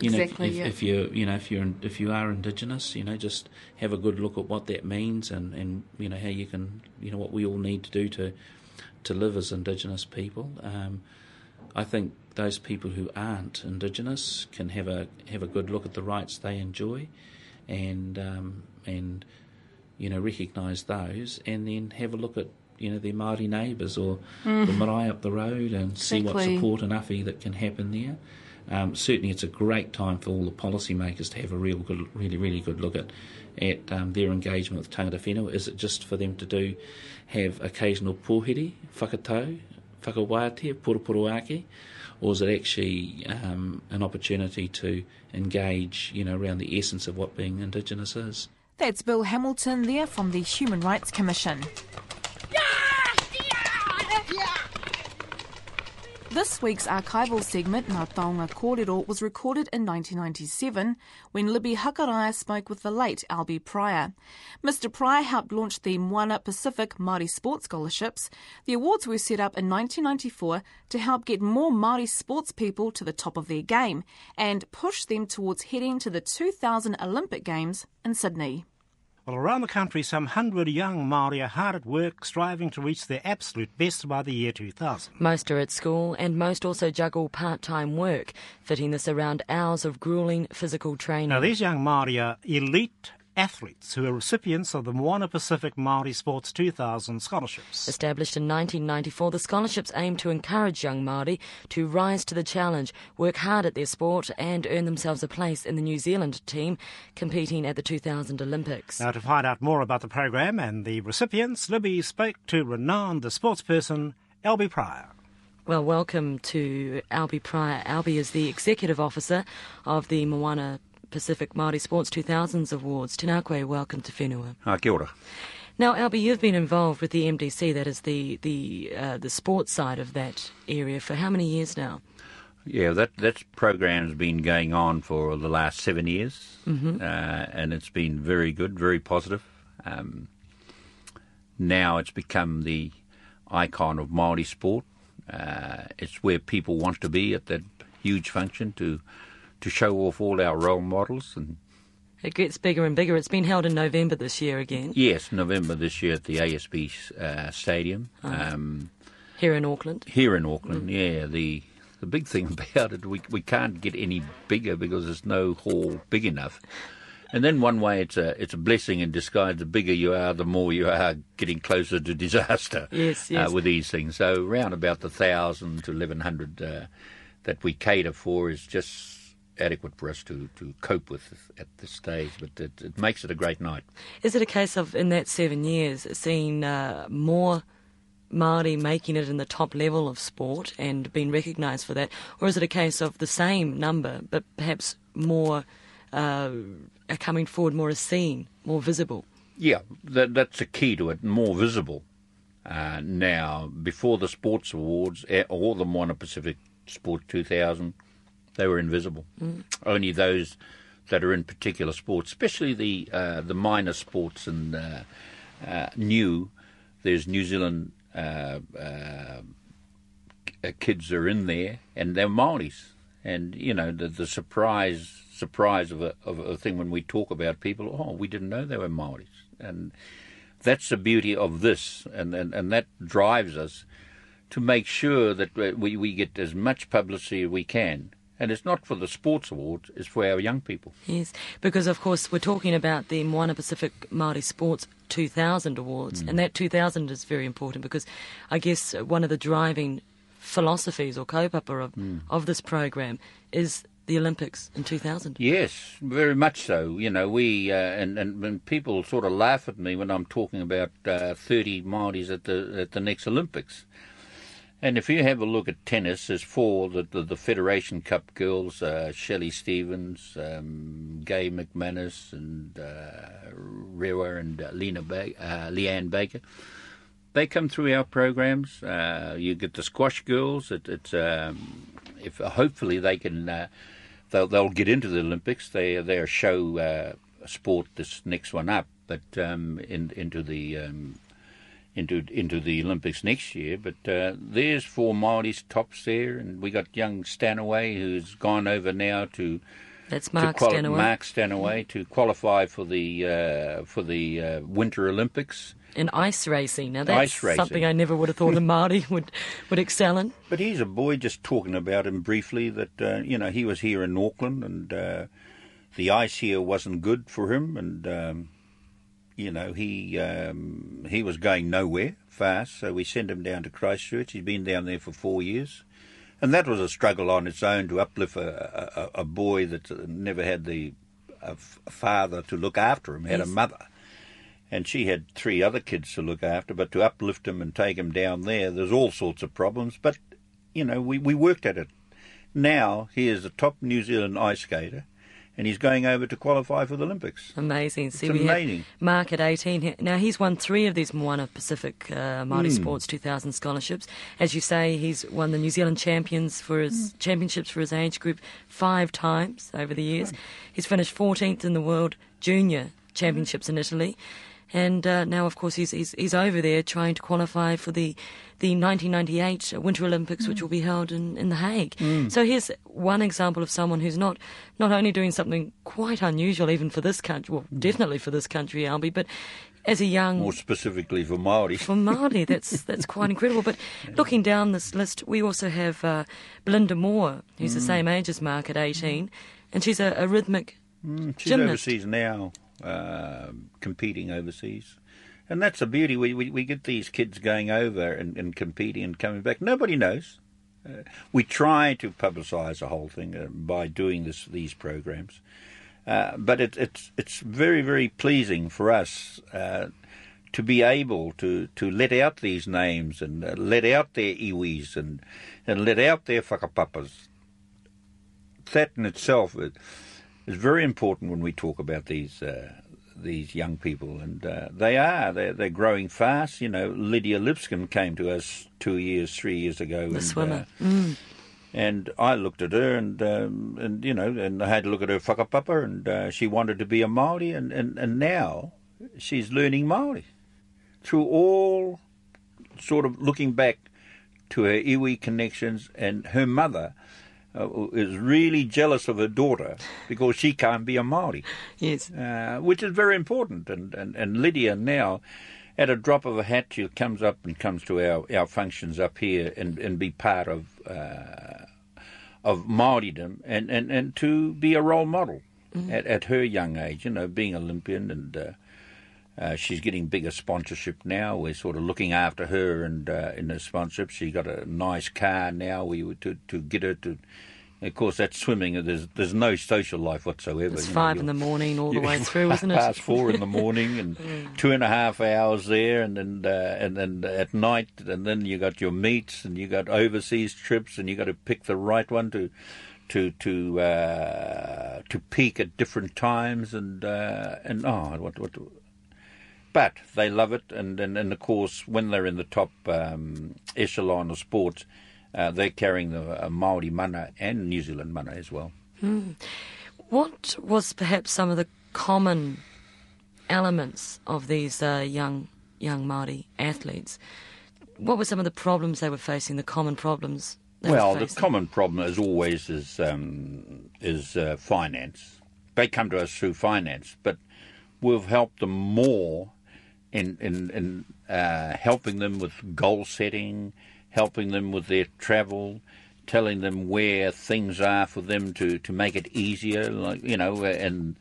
You exactly. Know, if, yeah. if you you know if you're if you are Indigenous, you know, just have a good look at what that means and and you know how you can you know what we all need to do to to live as Indigenous people. Um, I think those people who aren't Indigenous can have a have a good look at the rights they enjoy, and um, and you know recognise those, and then have a look at you know their Maori neighbours or Mm. the marae up the road and see what support and awhi that can happen there. Um, certainly, it's a great time for all the policymakers to have a real good, really, really good look at at um, their engagement with tangata whenua. Is it just for them to do have occasional pōhiri, whakatau, whakawātea, poroporoaki, or is it actually um, an opportunity to engage, you know, around the essence of what being Indigenous is? That's Bill Hamilton there from the Human Rights Commission. This week's archival segment, Ngā Taonga Kōrero, was recorded in 1997 when Libby Hakaraia spoke with the late Albie Pryor. Mr Pryor helped launch the Moana Pacific Māori Sports Scholarships. The awards were set up in 1994 to help get more Māori sports people to the top of their game and push them towards heading to the 2000 Olympic Games in Sydney. Well, around the country, some hundred young Māori are hard at work, striving to reach their absolute best by the year 2000. Most are at school, and most also juggle part time work, fitting this around hours of grueling physical training. Now, these young Māori are elite athletes who are recipients of the Moana Pacific Māori Sports 2000 scholarships. Established in 1994, the scholarships aim to encourage young Māori to rise to the challenge, work hard at their sport, and earn themselves a place in the New Zealand team competing at the 2000 Olympics. Now, to find out more about the program and the recipients, Libby spoke to renowned sportsperson Albie Pryor. Well, welcome to Albie Pryor. Albie is the executive officer of the Moana Pacific Māori Sports 2000s Awards. Tēnā koe, welcome to Whenua. Ah, kia ora. Now, Albie, you've been involved with the MDC, that is the the uh, the sports side of that area, for how many years now? Yeah, that that program's been going on for the last seven years, Mhm. uh, and it's been very good, very positive. Um, now it's become the icon of Maori sport. Uh, it's where people want to be at that huge function to to show off all our role models. And It gets bigger and bigger. It's been held in November this year again, yes, November this year at the ASB uh, Stadium. Ah. Um, here in Auckland. Here in Auckland, yeah. The the big thing about it, we we can't get any bigger because there's no hall big enough. And then one way, it's a it's a blessing in disguise. The bigger you are, the more you are getting closer to disaster. Yes, yes. Uh, with these things, so around about the thousand to eleven hundred uh, that we cater for is just adequate for us to, to cope with at this stage. But it, it makes it a great night. Is it a case of, in that seven years, seeing uh, more Māori making it in the top level of sport and being recognised for that? Or is it a case of the same number, but perhaps more uh, are coming forward, more as seen, more visible? Yeah, that, that's a key to it, more visible. Uh, now, before the Sports Awards or the Moana Pacific Sport 2000, they were invisible. Mm. Only those that are in particular sports, especially the uh, the minor sports and uh, uh, new. There's New Zealand uh, uh, kids are in there, and they're Maoris. And you know the the surprise surprise of a of a thing when we talk about people. Oh, we didn't know they were Maoris, and that's the beauty of this, and and, and that drives us to make sure that we, we get as much publicity as we can. And it's not for the sports awards, it's for our young people. Yes, because of course we're talking about the Moana Pacific Māori Sports 2000 Awards, and that 2000 is very important because I guess one of the driving philosophies or kaupapa of, of this program is the Olympics in 2000. Yes, very much so. You know, we uh, and, and and people sort of laugh at me when I'm talking about uh, 30 Māoris at the at the next Olympics. And if you have a look at tennis, there's four the the, the Federation Cup girls: uh, Shelley Stevens, um, Gay McManus, and uh, Rewa and uh, Lena ba- uh, Leanne Baker. they come through our programs. Uh, you get the squash girls. It, it's um, if hopefully they can uh, they'll they'll get into the Olympics. They they're show uh, sport this next one up, but um, in, into the um, into into the Olympics next year. But uh, there's four Māoris tops there, and we got young Stanaway who's gone over now to. That's Mark to quali- Stanaway. Mark Stanaway to qualify for the uh, for the uh, Winter Olympics. In ice racing. Now that's racing. something I never would have thought a Māori would would excel in. But he's a boy. Just talking about him briefly, that uh, you know he was here in Auckland, and uh, the ice here wasn't good for him, and um, you know he um, he was going nowhere fast. So we sent him down to Christchurch. He'd been down there for four years, and that was a struggle on its own to uplift a, a, a boy that never had the father to look after him, had Yes. a mother. And she had three other kids to look after, but to uplift him and take him down there, there's all sorts of problems. But, you know, we, we worked at it. Now he is a top New Zealand ice skater, and he's going over to qualify for the Olympics. Amazing. See, It's amazing. Mark at 18. Now, he's won three of these Moana Pacific uh, Māori Mm. Sports 2000 scholarships. As you say, he's won the New Zealand champions for his championships for his age group five times over the years. He's finished 14th in the World Junior Championships in Italy. And uh, now, of course, he's, he's he's over there trying to qualify for the the 1998 Winter Olympics, which will be held in, in The Hague. Mm. So here's one example of someone who's not not only doing something quite unusual, even for this country, well, definitely for this country, Albie, but as a young More specifically for Maori. for Māori, that's that's quite incredible. But looking down this list, we also have uh, Belinda Moore, who's the Mm. same age as Mark at 18, and she's a, a rhythmic Mm, she's gymnast. overseas now, uh, competing overseas. And that's the beauty. We, we, we get these kids going over and, and competing and coming back. Nobody knows. Uh, we try to publicise the whole thing uh, by doing this these programs. Uh, but it, it's it's very very pleasing for us uh, to be able to, to let out these names and uh, let out their iwis and and let out their whakapapas. That in itself is, is very important when we talk about these uh, these young people, and uh, they are they're, they're growing fast. You know, Lydia Lipscomb came to us two years, three years ago. the and, swimmer. uh, Mm. and I looked at her, and um, and you know, and I had to look at her whakapapa, and uh, she wanted to be a Maori, and, and, and now she's learning Maori through all sort of looking back to her iwi connections, and her mother uh, is really jealous of her daughter because she can't be a Maori. Yes, uh, which is very important, and, and and Lydia now. At a drop of a hat, she comes up and comes to our, our functions up here and, and be part of uh, of Maoridom and, and, and to be a role model Mhm. at, at her young age, you know, being Olympian and uh, she's getting bigger sponsorship now. We're sort of looking after her and uh, in the sponsorship. She got a nice car now. We to to get her to. Of course, that's swimming. There's there's no social life whatsoever. It's you know, five in the morning all the way through, isn't it? Past four in the morning and Mm. two and a half hours there, and then uh, and then at night, and then you got your meets, and you got overseas trips, and you got to pick the right one to to to uh, to peak at different times, and uh, and oh, what what. But they love it, and, and, and of course, when they're in the top um, echelon of sports, uh, they're carrying the uh, Maori mana and New Zealand mana as well. Mm. What was perhaps some of the common elements of these uh, young young Māori athletes? What were some of the problems they were facing? The common problems. Well, the common problem, as always, is um, is uh, finance. They come to us through finance, but we've helped them more in in, in uh, helping them with goal setting, helping them with their travel, telling them where things are for them to, to make it easier, like you know, and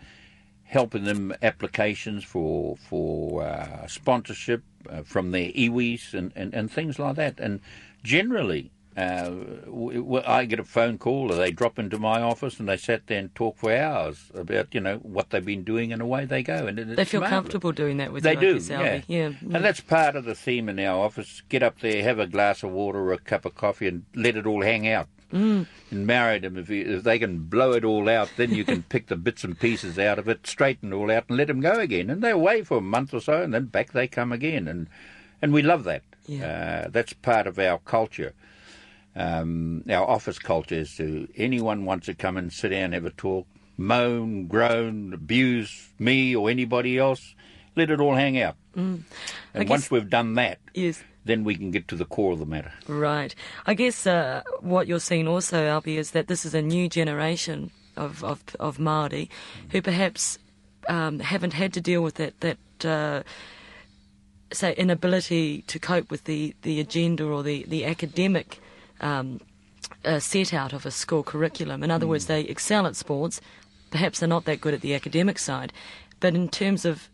helping them applications for for uh, sponsorship uh, from their iwis and, and, and things like that. And generally, uh, I get a phone call, or they drop into my office and they sit there and talk for hours about you know what they've been doing, and away they go. And it- They feel marvellous. comfortable doing that with They you, like do, yourself. yeah. yeah. And that's part of the theme in our office. Get up there, have a glass of water or a cup of coffee, and let it all hang out. Mm. And marry them. If, you, if they can blow it all out, then you can pick the bits and pieces out of it, straighten it all out, and let them go again. And they're away for a month or so, and then back they come again. And and we love that. Yeah. Uh, that's part of our culture. Um, our office culture is to anyone wants to come and sit down, have a talk, moan, groan, abuse me or anybody else, let it all hang out. Mm. And guess- once we've done that, Yes. then we can get to the core of the matter. Right. I guess uh, what you're seeing also, Albie, is that this is a new generation of of, of Māori who perhaps um, haven't had to deal with that that uh, say inability to cope with the, the agenda or the the academic. Um, uh, set out of a school curriculum. In other words, they excel at sports. Perhaps they're not that good at the academic side, but in terms of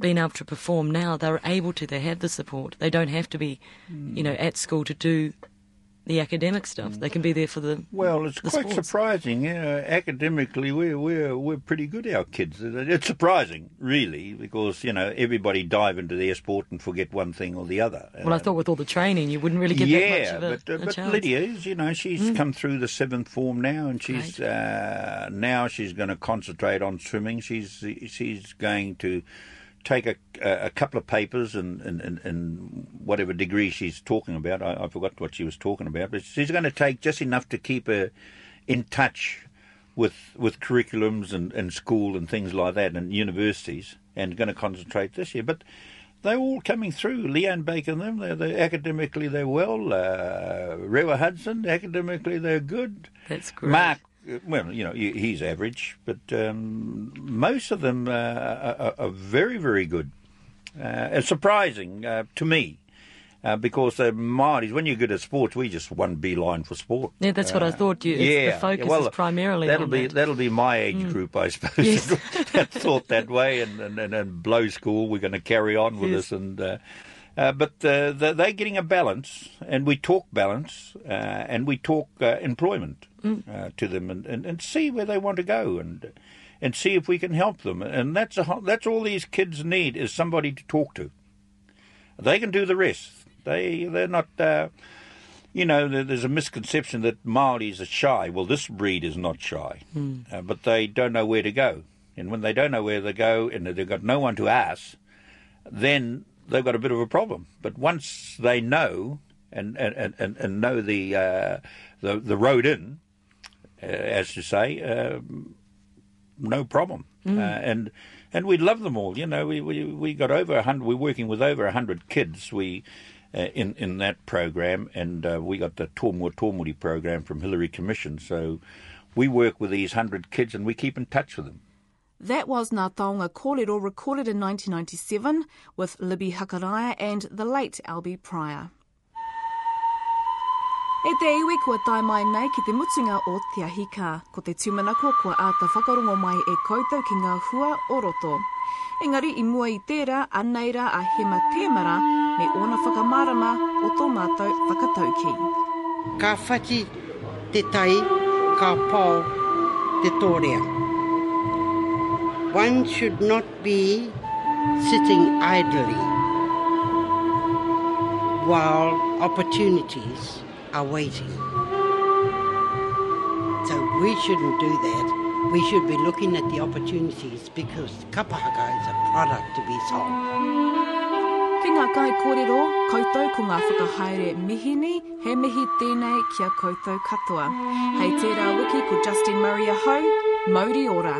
being able to perform now, they're able to. They have the support. They don't have to be, you know, at school to do the academic stuff. They can be there for the Well, it's the quite sports. surprising. You know, academically, we're we're we're pretty good. Our kids. It's surprising, really, because you know everybody dive into their sport and forget one thing or the other. Well, I thought with all the training, you wouldn't really get yeah, that much of a, but, uh, a but chance. Lydia is, you know, she's Mm. come through the seventh form now, and she's uh, now she's going to concentrate on swimming. She's she's going to take a, a couple of papers and, and, and, and whatever degree she's talking about. I, I forgot what she was talking about, but she's going to take just enough to keep her in touch with with curriculums and, and school and things like that and universities, and going to concentrate this year. But they're all coming through. Leanne Baker and them, they're, they're academically they're well. Uh, Rewa Hudson, academically they're good. That's great. Mark, well, you know, he's average, but um, most of them uh, are, are- very, very good. Uh, it's surprising uh, to me. Uh, because the Māoris, when you're good at sports, we just one beeline for sport. Yeah, that's what I thought you- it's- the yeah, focus well, is primarily that'll on be that. that'll be my age Mm. group, I suppose. Yes. that thought that way, and and, and, and blow school, we're going to carry on with Yes. this, and uh, uh, but uh, they- they're getting a balance, and we talk balance, uh, and we talk uh, employment. Uh, to them, and, and, and see where they want to go, and and see if we can help them, and that's a, that's all these kids need is somebody to talk to. They can do the rest. They they're not. Uh, you know, there's a misconception that Maoris are shy. Well, this breed is not shy, Hmm. uh, but they don't know where to go. And when they don't know where to go, and they've got no one to ask, then they've got a bit of a problem. But once they know and and, and, and know the uh, the the road in, as to say, um, no problem. Mm. Uh, and and we love them all. You know, we we, we got over a hundred. We're working with over a hundred kids. We. Uh, in in that program, and uh, we got the Tōmua Tōmuri program from Hillary Commission. So we work with these hundred kids, and we keep in touch with them. That was Ngā Taonga Kōrero recorded in 1997 with Libby Hakaraia and the late Albie Pryor. E te iwi kua tai mai nei ki te mutunga o Te Ahika, ko te tūmanako kua āta whakarongo mai e koutou ki ngā hua o roto. Engari i mua i tērā, aneira a hema tēmara, me ona whakamarama o tō mātou whakatauki. Ka whaki te tai, ka pau te tōrea. One should not be sitting idly while opportunities are waiting. So we shouldn't do that. We should be looking at the opportunities because kapahaka is a product to be sold. Ki ngā kai kōrero, koutou ko ngā whakahaere mihini, he mihi tēnei kia koutou katoa. Hei tērā wiki ko Justin Murray Ho, Mauri ora.